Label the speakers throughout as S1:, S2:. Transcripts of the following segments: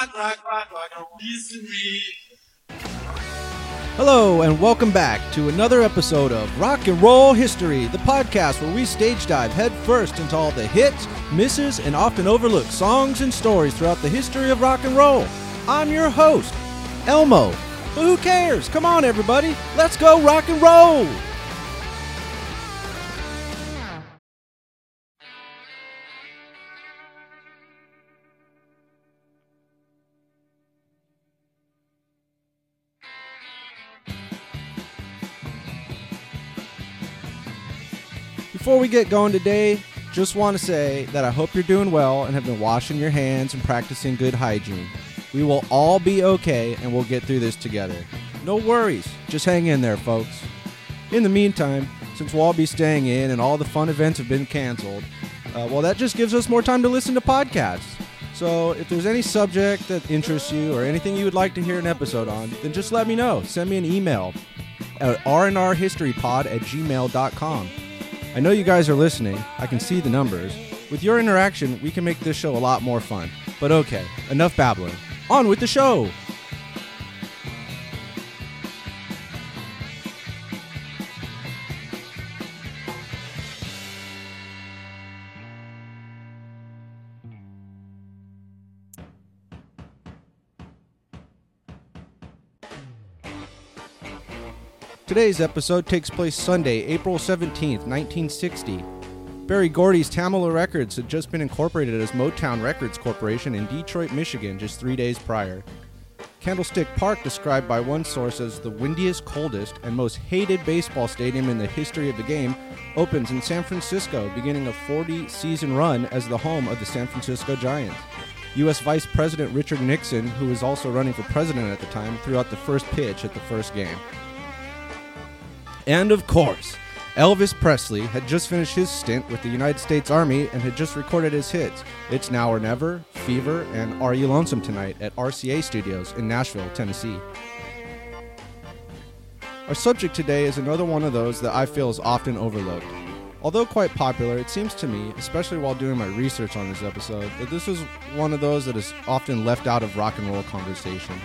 S1: rock, rock, rock, rock, rock.
S2: Hello, and welcome back to another episode of Rock and Roll History, the podcast where we stage dive headfirst into all the hits, misses, and often overlooked songs and stories throughout the history of rock and roll. I'm your host, Elmo. But who cares? Come on, everybody. Let's go rock and roll. Before we get going today, just want to say that I hope you're doing well and have been washing your hands and practicing good hygiene. We will all be okay and we'll get through this together. No worries, just hang in there, folks. In the meantime, since we'll all be staying in and all the fun events have been canceled, uh, well, that just gives us more time to listen to podcasts. So if there's any subject that interests you or anything you would like to hear an episode on, then just let me know. Send me an email at rnrhistorypod at gmail.com. I know you guys are listening. I can see the numbers. With your interaction, we can make this show a lot more fun. But okay, enough babbling. On with the show! Today's episode takes place Sunday, April 17th, 1960. Berry Gordy's Tamla Records had just been incorporated as Motown Records Corporation in Detroit, Michigan, just three days prior. Candlestick Park, described by one source as the windiest, coldest, and most hated baseball stadium in the history of the game, opens in San Francisco, beginning a 40 season run as the home of the San Francisco Giants. U.S. Vice President Richard Nixon, who was also running for president at the time, threw out the first pitch at the first game. And of course, Elvis Presley had just finished his stint with the United States Army and had just recorded his hits It's Now or Never, Fever, and Are You Lonesome Tonight at RCA Studios in Nashville, Tennessee. Our subject today is another one of those that I feel is often overlooked. Although quite popular, it seems to me, especially while doing my research on this episode, that this is one of those that is often left out of rock and roll conversations,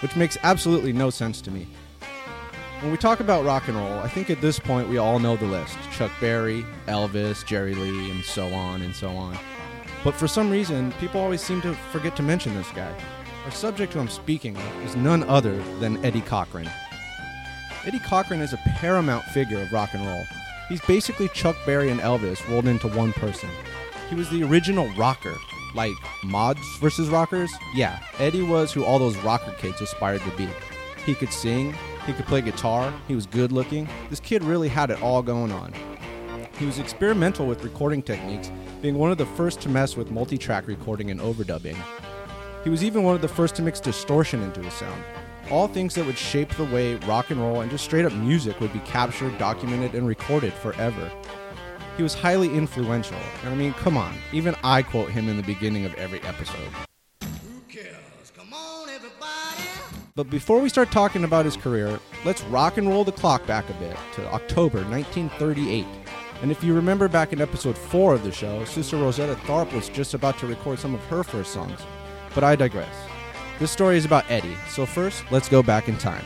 S2: which makes absolutely no sense to me. When we talk about rock and roll, I think at this point we all know the list Chuck Berry, Elvis, Jerry Lee, and so on and so on. But for some reason, people always seem to forget to mention this guy. Our subject who I'm speaking of is none other than Eddie Cochran. Eddie Cochran is a paramount figure of rock and roll. He's basically Chuck Berry and Elvis rolled into one person. He was the original rocker, like mods versus rockers. Yeah, Eddie was who all those rocker kids aspired to be. He could sing, he could play guitar, he was good looking. This kid really had it all going on. He was experimental with recording techniques, being one of the first to mess with multi track recording and overdubbing. He was even one of the first to mix distortion into his sound. All things that would shape the way rock and roll and just straight up music would be captured, documented, and recorded forever. He was highly influential, and I mean, come on, even I quote him in the beginning of every episode. But before we start talking about his career, let's rock and roll the clock back a bit to October 1938. And if you remember back in episode 4 of the show, Sister Rosetta Tharpe was just about to record some of her first songs. But I digress. This story is about Eddie, so first, let's go back in time.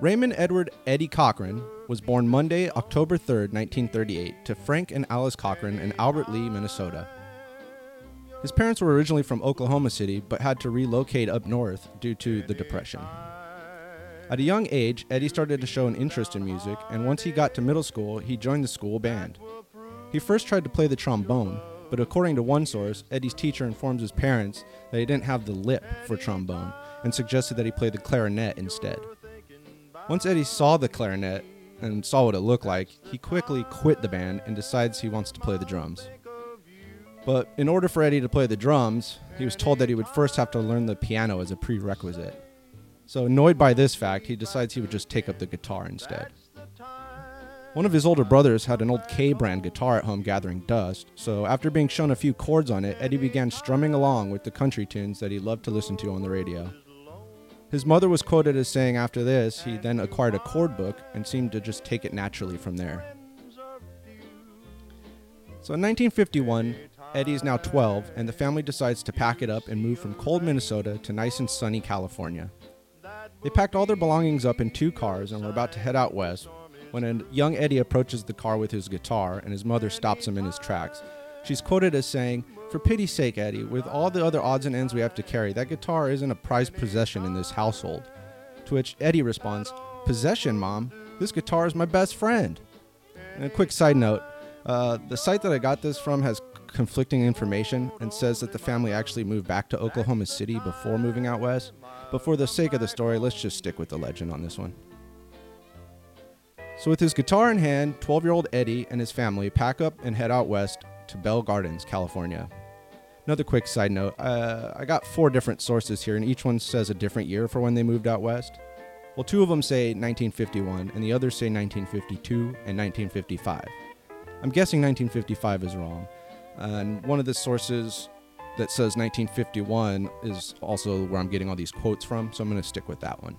S2: Raymond Edward Eddie Cochran was born Monday, October 3, 1938, to Frank and Alice Cochran in Albert Lea, Minnesota. His parents were originally from Oklahoma City but had to relocate up north due to the Depression. At a young age, Eddie started to show an interest in music, and once he got to middle school, he joined the school band. He first tried to play the trombone, but according to one source, Eddie's teacher informs his parents that he didn't have the lip for trombone and suggested that he play the clarinet instead. Once Eddie saw the clarinet and saw what it looked like, he quickly quit the band and decides he wants to play the drums. But in order for Eddie to play the drums, he was told that he would first have to learn the piano as a prerequisite. So, annoyed by this fact, he decides he would just take up the guitar instead. One of his older brothers had an old K brand guitar at home gathering dust, so after being shown a few chords on it, Eddie began strumming along with the country tunes that he loved to listen to on the radio. His mother was quoted as saying after this, he then acquired a chord book and seemed to just take it naturally from there. So in 1951, Eddie is now 12, and the family decides to pack it up and move from cold Minnesota to nice and sunny California. They packed all their belongings up in two cars and were about to head out west when a young Eddie approaches the car with his guitar and his mother stops him in his tracks. She's quoted as saying, For pity's sake, Eddie, with all the other odds and ends we have to carry, that guitar isn't a prized possession in this household. To which Eddie responds, Possession, Mom? This guitar is my best friend. And a quick side note uh, the site that I got this from has conflicting information and says that the family actually moved back to Oklahoma City before moving out west. But for the sake of the story, let's just stick with the legend on this one. So, with his guitar in hand, 12 year old Eddie and his family pack up and head out west to Bell Gardens, California. Another quick side note uh, I got four different sources here, and each one says a different year for when they moved out west. Well, two of them say 1951, and the others say 1952 and 1955. I'm guessing 1955 is wrong. And one of the sources that says 1951 is also where I'm getting all these quotes from, so I'm going to stick with that one.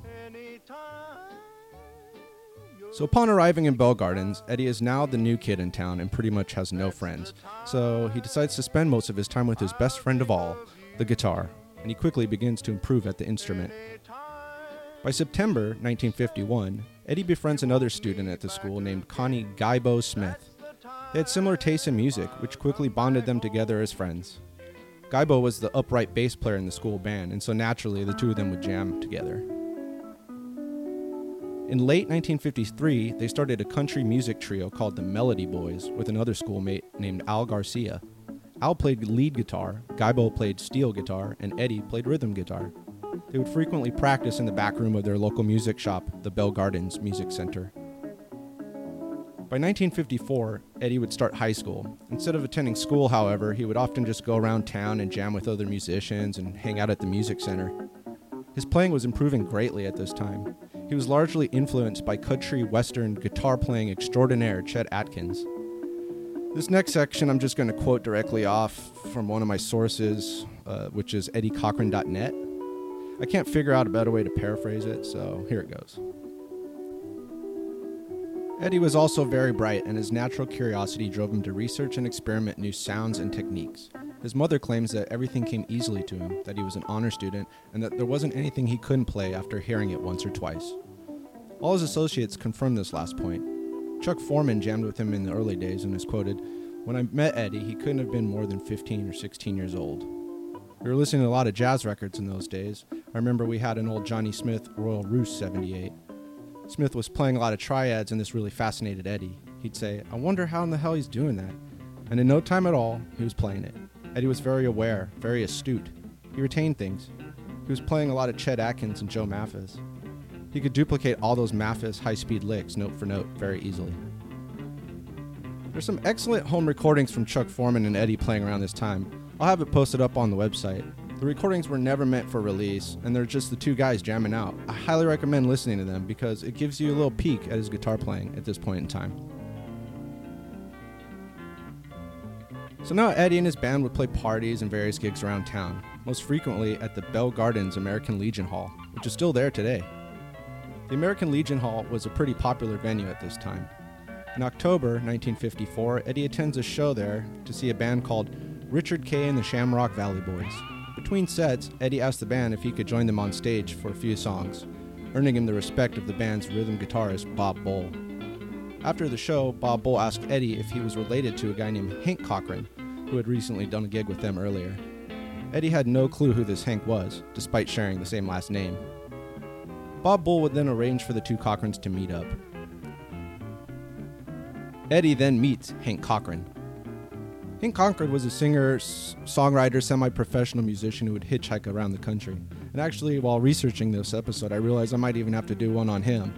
S2: So, upon arriving in Bell Gardens, Eddie is now the new kid in town and pretty much has no friends. So, he decides to spend most of his time with his best friend of all, the guitar, and he quickly begins to improve at the instrument. By September 1951, Eddie befriends another student at the school named Connie Guybo Smith. They had similar tastes in music, which quickly bonded them together as friends. Guybo was the upright bass player in the school band, and so naturally the two of them would jam together. In late 1953, they started a country music trio called the Melody Boys with another schoolmate named Al Garcia. Al played lead guitar, Guybo played steel guitar, and Eddie played rhythm guitar. They would frequently practice in the back room of their local music shop, the Bell Gardens Music Center. By 1954, Eddie would start high school. Instead of attending school, however, he would often just go around town and jam with other musicians and hang out at the music center. His playing was improving greatly at this time. He was largely influenced by country western guitar playing extraordinaire Chet Atkins. This next section I'm just going to quote directly off from one of my sources, uh, which is eddiecochran.net. I can't figure out a better way to paraphrase it, so here it goes. Eddie was also very bright, and his natural curiosity drove him to research and experiment new sounds and techniques. His mother claims that everything came easily to him, that he was an honor student, and that there wasn't anything he couldn't play after hearing it once or twice. All his associates confirmed this last point. Chuck Foreman jammed with him in the early days and is quoted When I met Eddie, he couldn't have been more than 15 or 16 years old. We were listening to a lot of jazz records in those days. I remember we had an old Johnny Smith Royal Roost 78. Smith was playing a lot of triads, and this really fascinated Eddie. He'd say, I wonder how in the hell he's doing that. And in no time at all, he was playing it. Eddie was very aware, very astute. He retained things. He was playing a lot of Chet Atkins and Joe Maphis. He could duplicate all those Maphis high speed licks note for note very easily. There's some excellent home recordings from Chuck Foreman and Eddie playing around this time. I'll have it posted up on the website. The recordings were never meant for release, and they're just the two guys jamming out. I highly recommend listening to them because it gives you a little peek at his guitar playing at this point in time. So now Eddie and his band would play parties and various gigs around town, most frequently at the Bell Gardens American Legion Hall, which is still there today. The American Legion Hall was a pretty popular venue at this time. In October 1954, Eddie attends a show there to see a band called Richard Kay and the Shamrock Valley Boys. Between sets, Eddie asked the band if he could join them on stage for a few songs, earning him the respect of the band's rhythm guitarist Bob Bull. After the show, Bob Bull asked Eddie if he was related to a guy named Hank Cochran, who had recently done a gig with them earlier. Eddie had no clue who this Hank was, despite sharing the same last name. Bob Bull would then arrange for the two Cochrans to meet up. Eddie then meets Hank Cochran. Hank Cochran was a singer, songwriter, semi professional musician who would hitchhike around the country. And actually, while researching this episode, I realized I might even have to do one on him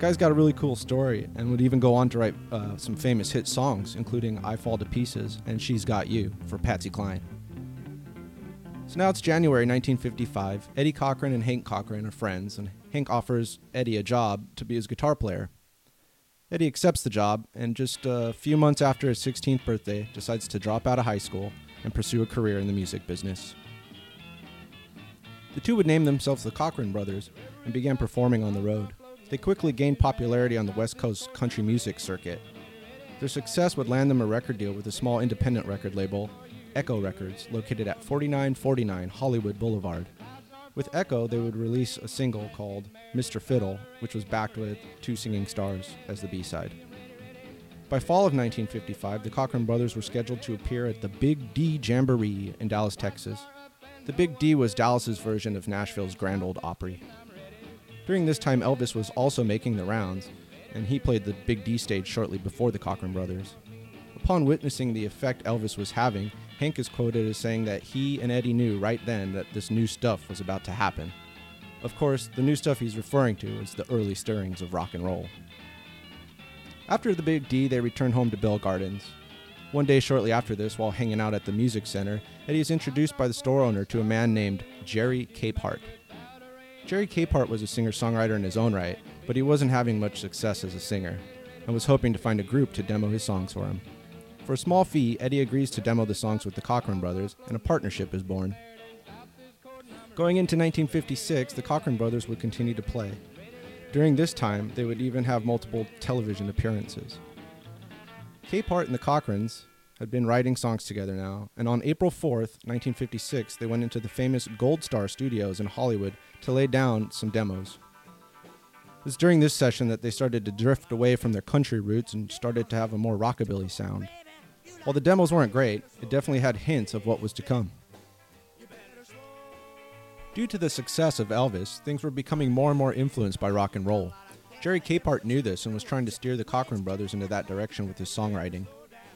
S2: Guy's got a really cool story and would even go on to write uh, some famous hit songs, including I Fall to Pieces and She's Got You for Patsy Cline. So now it's January 1955. Eddie Cochran and Hank Cochran are friends, and Hank offers Eddie a job to be his guitar player. Eddie accepts the job, and just a few months after his 16th birthday, decides to drop out of high school and pursue a career in the music business. The two would name themselves the Cochran Brothers and began performing on the road. They quickly gained popularity on the West Coast country music circuit. Their success would land them a record deal with a small independent record label, Ekko Records, located at 4949 Hollywood Boulevard. With Echo, they would release a single called Mr. Fiddle, which was backed with two singing stars as the B side. By fall of 1955, the Cochran brothers were scheduled to appear at the Big D Jamboree in Dallas, Texas. The Big D was Dallas's version of Nashville's Grand Old Opry. During this time, Elvis was also making the rounds, and he played the Big D stage shortly before the Cochran brothers. Upon witnessing the effect Elvis was having, Hank is quoted as saying that he and Eddie knew right then that this new stuff was about to happen. Of course, the new stuff he's referring to is the early stirrings of rock and roll. After the Big D, they returned home to Bell Gardens. One day shortly after this, while hanging out at the music center, Eddie is introduced by the store owner to a man named Jerry Capehart. Jerry Capehart was a singer songwriter in his own right, but he wasn't having much success as a singer, and was hoping to find a group to demo his songs for him. For a small fee, Eddie agrees to demo the songs with the Cochran brothers, and a partnership is born. Going into 1956, the Cochran brothers would continue to play. During this time, they would even have multiple television appearances. Capehart and the Cochrans had been writing songs together now, and on April 4th, 1956, they went into the famous Gold Star Studios in Hollywood to lay down some demos. It was during this session that they started to drift away from their country roots and started to have a more rockabilly sound. While the demos weren't great, it definitely had hints of what was to come. Due to the success of Elvis, things were becoming more and more influenced by rock and roll. Jerry Capehart knew this and was trying to steer the Cochran brothers into that direction with his songwriting.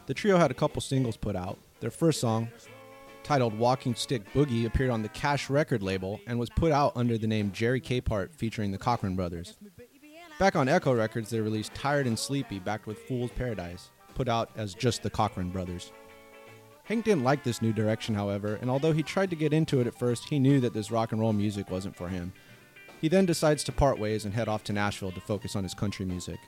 S2: The trio had a couple singles put out. Their first song, titled Walking Stick Boogie, appeared on the Cash record label and was put out under the name Jerry Capehart featuring the Cochran brothers. Back on Ekko Records, they released Tired and Sleepy, backed with Fool's Paradise, put out as just the Cochran brothers. Hank didn't like this new direction, however, and although he tried to get into it at first, he knew that this rock and roll music wasn't for him. He then decides to part ways and head off to Nashville to focus on his country music.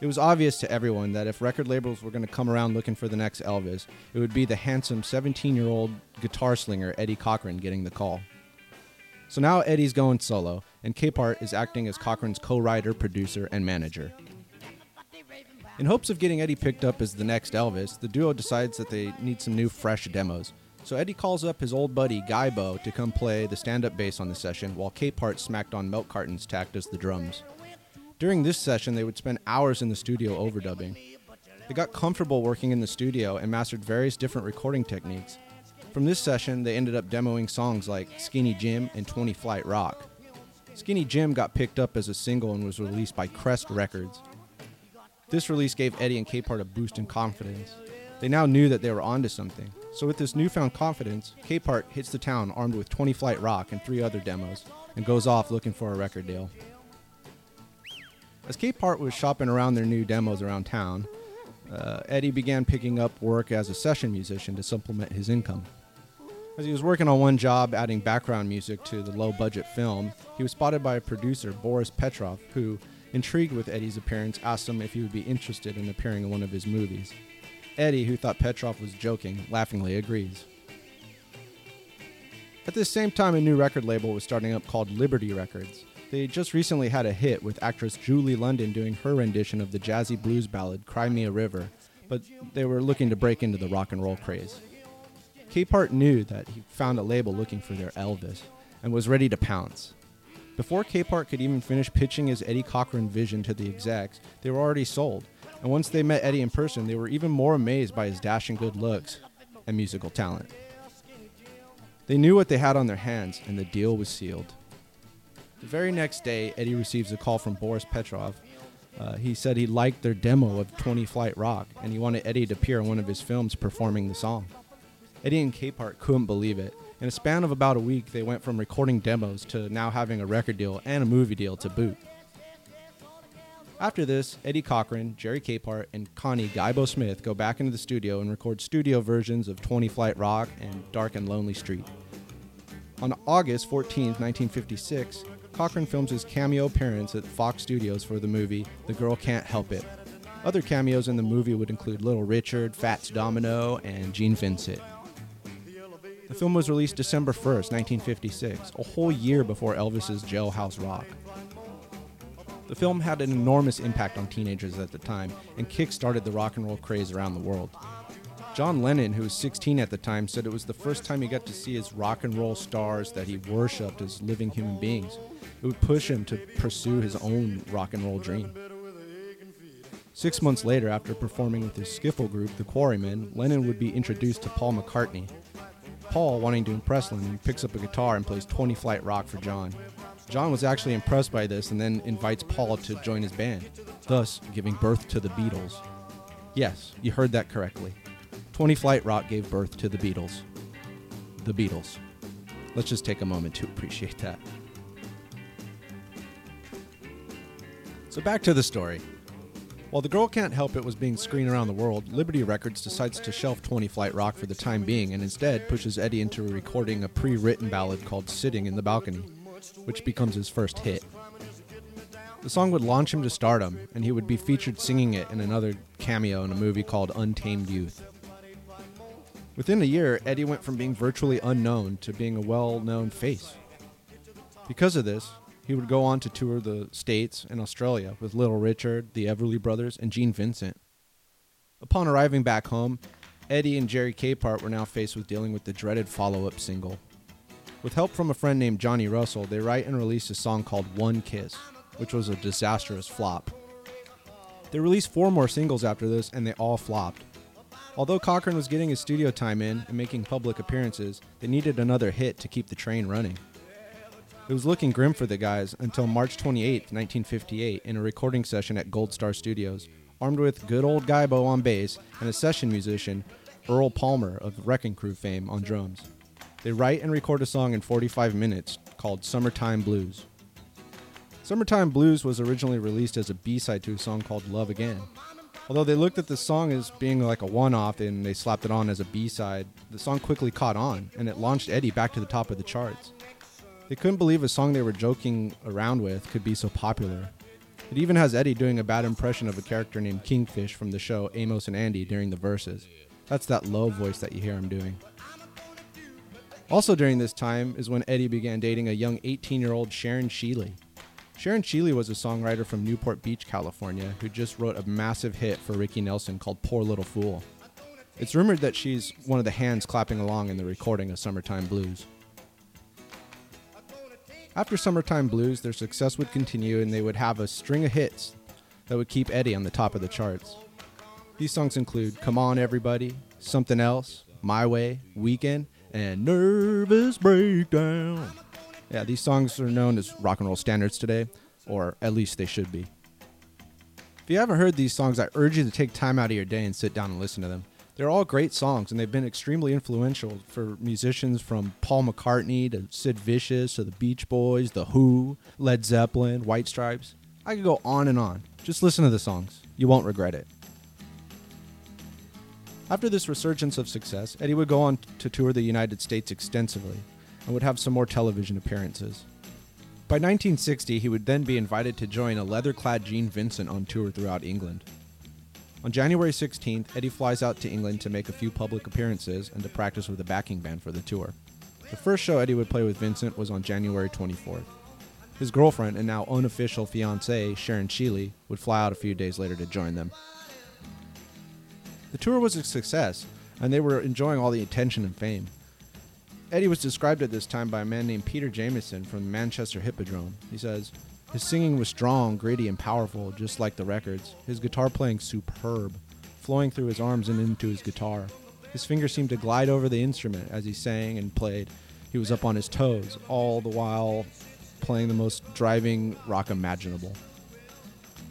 S2: It was obvious to everyone that if record labels were going to come around looking for the next Elvis, it would be the handsome 17 year old guitar slinger Eddie Cochran getting the call. So now Eddie's going solo, and Capehart is acting as Cochran's co writer, producer, and manager. In hopes of getting Eddie picked up as the next Elvis, the duo decides that they need some new, fresh demos. So Eddie calls up his old buddy Guybo to come play the stand up bass on the session, while Capehart smacked on milk cartons tacked as the drums. During this session, they would spend hours in the studio overdubbing. They got comfortable working in the studio and mastered various different recording techniques. From this session, they ended up demoing songs like Skinny Jim and 20 Flight Rock. Skinny Jim got picked up as a single and was released by Crest Records. This release gave Eddie and Capehart a boost in confidence. They now knew that they were onto something. So with this newfound confidence, Capehart hits the town armed with 20 Flight Rock and three other demos and goes off looking for a record deal. As Capehart was shopping around their new demos around town, uh, Eddie began picking up work as a session musician to supplement his income. As he was working on one job adding background music to the low budget film, he was spotted by a producer, Boris Petroff, who, intrigued with Eddie's appearance, asked him if he would be interested in appearing in one of his movies. Eddie, who thought Petroff was joking, laughingly agrees. At this same time, a new record label was starting up called Liberty Records. They just recently had a hit with actress Julie London doing her rendition of the jazzy blues ballad Cry Me a River, but they were looking to break into the rock and roll craze. Capehart knew that he found a label looking for their Elvis and was ready to pounce. Before Capehart could even finish pitching his Eddie Cochran vision to the execs, they were already sold. And once they met Eddie in person, they were even more amazed by his dashing good looks and musical talent. They knew what they had on their hands, and the deal was sealed. The very next day, Eddie receives a call from Boris Petroff. Uh, he said he liked their demo of 20 Flight Rock, and he wanted Eddie to appear in one of his films performing the song. Eddie and Capehart couldn't believe it. In a span of about a week, they went from recording demos to now having a record deal and a movie deal to boot. After this, Eddie Cochran, Jerry Capehart, and Connie Guybo Smith go back into the studio and record studio versions of 20 Flight Rock and Dark and Lonely Street. On August 14, 1956, Cochran films his cameo appearance at Fox Studios for the movie The Girl Can't Help It. Other cameos in the movie would include Little Richard, Fats Domino, and Gene Vincent. The film was released December 1st, 1956, a whole year before Elvis's Jailhouse Rock. The film had an enormous impact on teenagers at the time and kick-started the rock and roll craze around the world. John Lennon, who was 16 at the time, said it was the first time he got to see his rock and roll stars that he worshipped as living human beings. It would push him to pursue his own rock and roll dream. Six months later, after performing with his skiffle group, the Quarrymen, Lennon would be introduced to Paul McCartney. Paul, wanting to impress Lennon, picks up a guitar and plays 20 Flight Rock for John. John was actually impressed by this and then invites Paul to join his band, thus giving birth to the Beatles. Yes, you heard that correctly. 20 Flight Rock gave birth to the Beatles. The Beatles. Let's just take a moment to appreciate that. So back to the story. While The Girl Can't Help It was being screened around the world, Liberty Records decides to shelf 20 Flight Rock for the time being and instead pushes Eddie into recording a pre written ballad called Sitting in the Balcony which becomes his first hit. The song would launch him to stardom, and he would be featured singing it in another cameo in a movie called Untamed Youth. Within a year, Eddie went from being virtually unknown to being a well known face. Because of this, he would go on to tour the States and Australia with Little Richard, the Everly Brothers, and Gene Vincent. Upon arriving back home, Eddie and Jerry Capehart were now faced with dealing with the dreaded follow up single, with help from a friend named Johnny Russell, they write and release a song called One Kiss, which was a disastrous flop. They released four more singles after this, and they all flopped. Although Cochran was getting his studio time in and making public appearances, they needed another hit to keep the train running. It was looking grim for the guys until March 28, 1958, in a recording session at Gold Star Studios, armed with good old Guybo on bass and a session musician, Earl Palmer of Wrecking Crew fame, on drums. They write and record a song in 45 minutes called Summertime Blues. Summertime Blues was originally released as a B side to a song called Love Again. Although they looked at the song as being like a one off and they slapped it on as a B side, the song quickly caught on and it launched Eddie back to the top of the charts. They couldn't believe a song they were joking around with could be so popular. It even has Eddie doing a bad impression of a character named Kingfish from the show Amos and Andy during the verses. That's that low voice that you hear him doing. Also during this time is when Eddie began dating a young 18 year old Sharon Sheeley. Sharon Sheeley was a songwriter from Newport Beach, California, who just wrote a massive hit for Ricky Nelson called Poor Little Fool. It's rumored that she's one of the hands clapping along in the recording of Summertime Blues. After Summertime Blues, their success would continue and they would have a string of hits that would keep Eddie on the top of the charts. These songs include Come On Everybody, Something Else, My Way, Weekend, and Nervous Breakdown. Yeah, these songs are known as rock and roll standards today, or at least they should be. If you haven't heard these songs, I urge you to take time out of your day and sit down and listen to them. They're all great songs, and they've been extremely influential for musicians from Paul McCartney to Sid Vicious to the Beach Boys, The Who, Led Zeppelin, White Stripes. I could go on and on. Just listen to the songs. You won't regret it. After this resurgence of success, Eddie would go on to tour the United States extensively and would have some more television appearances. By 1960, he would then be invited to join a leather clad Gene Vincent on tour throughout England. On January 16th, Eddie flies out to England to make a few public appearances and to practice with a backing band for the tour. The first show Eddie would play with Vincent was on January 24th. His girlfriend and now unofficial fiancee, Sharon Sheeley, would fly out a few days later to join them. The tour was a success, and they were enjoying all the attention and fame. Eddie was described at this time by a man named Peter Jameson from the Manchester Hippodrome. He says, His singing was strong, gritty, and powerful, just like the records. His guitar playing superb, flowing through his arms and into his guitar. His fingers seemed to glide over the instrument as he sang and played. He was up on his toes, all the while playing the most driving rock imaginable.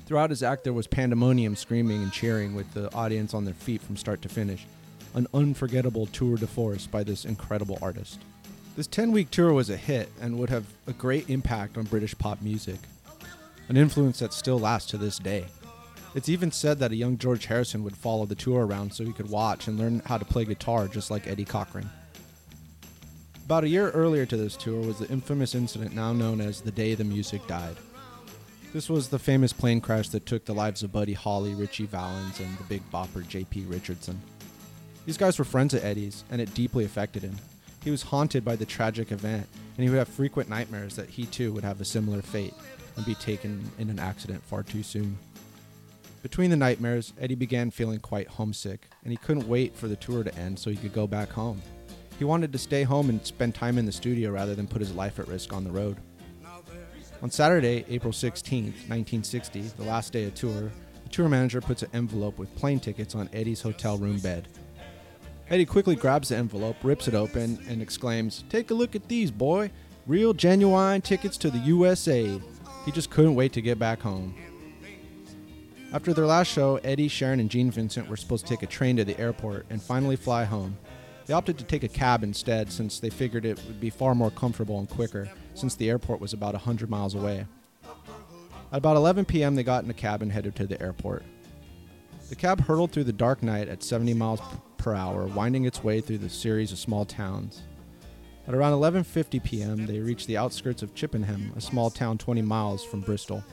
S2: Throughout his act, there was pandemonium, screaming, and cheering with the audience on their feet from start to finish. An unforgettable tour de force by this incredible artist. This 10 week tour was a hit and would have a great impact on British pop music. an influence that still lasts to this day. It's even said that a young George Harrison would follow the tour around so he could watch and learn how to play guitar just like Eddie Cochran. About a year earlier to this tour was the infamous incident now known as the day the music died. This was the famous plane crash that took the lives of Buddy Holly, Ritchie Valens, and the big bopper J.P. Richardson. These guys were friends of Eddie's, and it deeply affected him. He was haunted by the tragic event, and he would have frequent nightmares that he too would have a similar fate and be taken in an accident far too soon. Between the nightmares, Eddie began feeling quite homesick, and he couldn't wait for the tour to end so he could go back home. He wanted to stay home and spend time in the studio rather than put his life at risk on the road. On Saturday, April 16, 1960, the last day of tour, the tour manager puts an envelope with plane tickets on Eddie's hotel room bed. Eddie quickly grabs the envelope, rips it open, and exclaims, Take a look at these, boy! Real, genuine tickets to the USA. He just couldn't wait to get back home. After their last show, Eddie, Sharon, and Gene Vincent were supposed to take a train to the airport and finally fly home. They opted to take a cab instead since they figured it would be far more comfortable and quicker, since the airport was about 100 miles away. At about 11 p.m., they got in a cab and headed to the airport. The cab hurtled through the dark night at 70 miles per hour, winding its way through the series of small towns. At around 11:50 p.m., they reached the outskirts of Chippenham, a small town 20 miles from Bristol.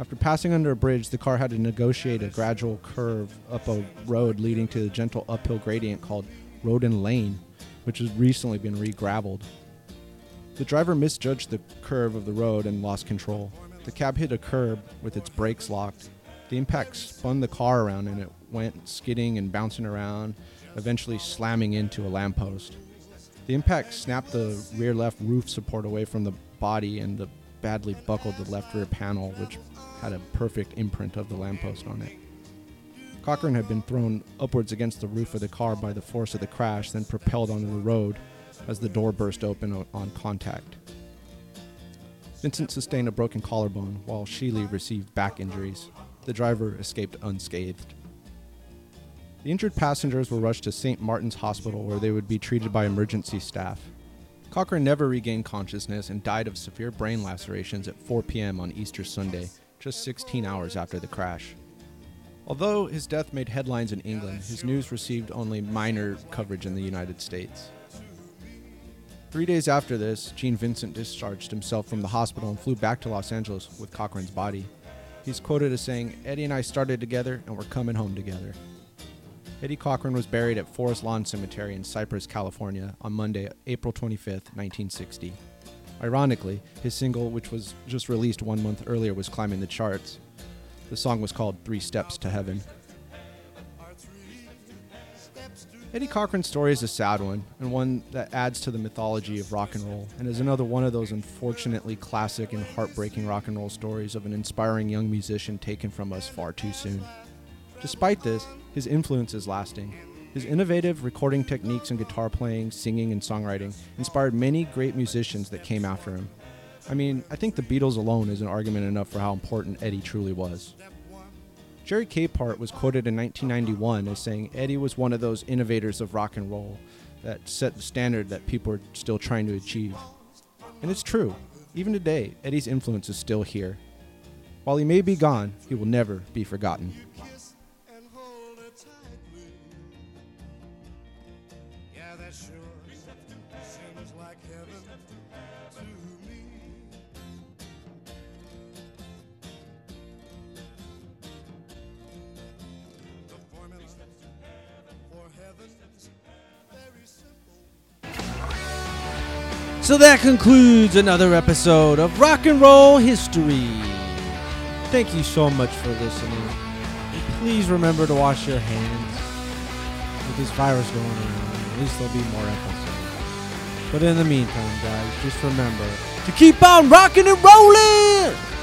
S2: After passing under a bridge, the car had to negotiate a gradual curve up a road leading to a gentle uphill gradient called Rowden Lane, which has recently been re-graveled. The driver misjudged the curve of the road and lost control. The cab hit a curb with its brakes locked. The impact spun the car around and it went skidding and bouncing around, eventually slamming into a lamppost. The impact snapped the rear left roof support away from the body and the badly buckled the left rear panel, which had a perfect imprint of the lamppost on it. Cochran had been thrown upwards against the roof of the car by the force of the crash, then propelled onto the road as the door burst open on contact. Vincent sustained a broken collarbone, while Sheeley received back injuries. The driver escaped unscathed. The injured passengers were rushed to St. Martin's Hospital where they would be treated by emergency staff. Cochran never regained consciousness and died of severe brain lacerations at 4 p.m. on Easter Sunday, just 16 hours after the crash. Although his death made headlines in England, his news received only minor coverage in the United States. Three days after this, Gene Vincent discharged himself from the hospital and flew back to Los Angeles with Cochran's body. He's quoted as saying, Eddie and I started together and we're coming home together. Eddie Cochran was buried at Forest Lawn Cemetery in Cypress, California on Monday, April 25, 1960. Ironically, his single, which was just released one month earlier, was climbing the charts. The song was called Three Steps to Heaven. Eddie Cochran's story is a sad one, and one that adds to the mythology of rock and roll, and is another one of those unfortunately classic and heartbreaking rock and roll stories of an inspiring young musician taken from us far too soon. Despite this, his influence is lasting. His innovative recording techniques in guitar playing, singing, and songwriting inspired many great musicians that came after him. I mean, I think the Beatles alone is an argument enough for how important Eddie truly was. Jerry Capehart was quoted in 1991 as saying Eddie was one of those innovators of rock and roll that set the standard that people are still trying to achieve. And it's true. Even today, Eddie's influence is still here. While he may be gone, he will never be forgotten.
S1: Yeah, that sure seems like heaven
S3: So that concludes another episode of Rock and Roll History. Thank you so much for listening. Please remember to wash your hands. With this virus going around, at least there'll be more episodes. But in the meantime, guys, just remember to keep on rocking and rolling!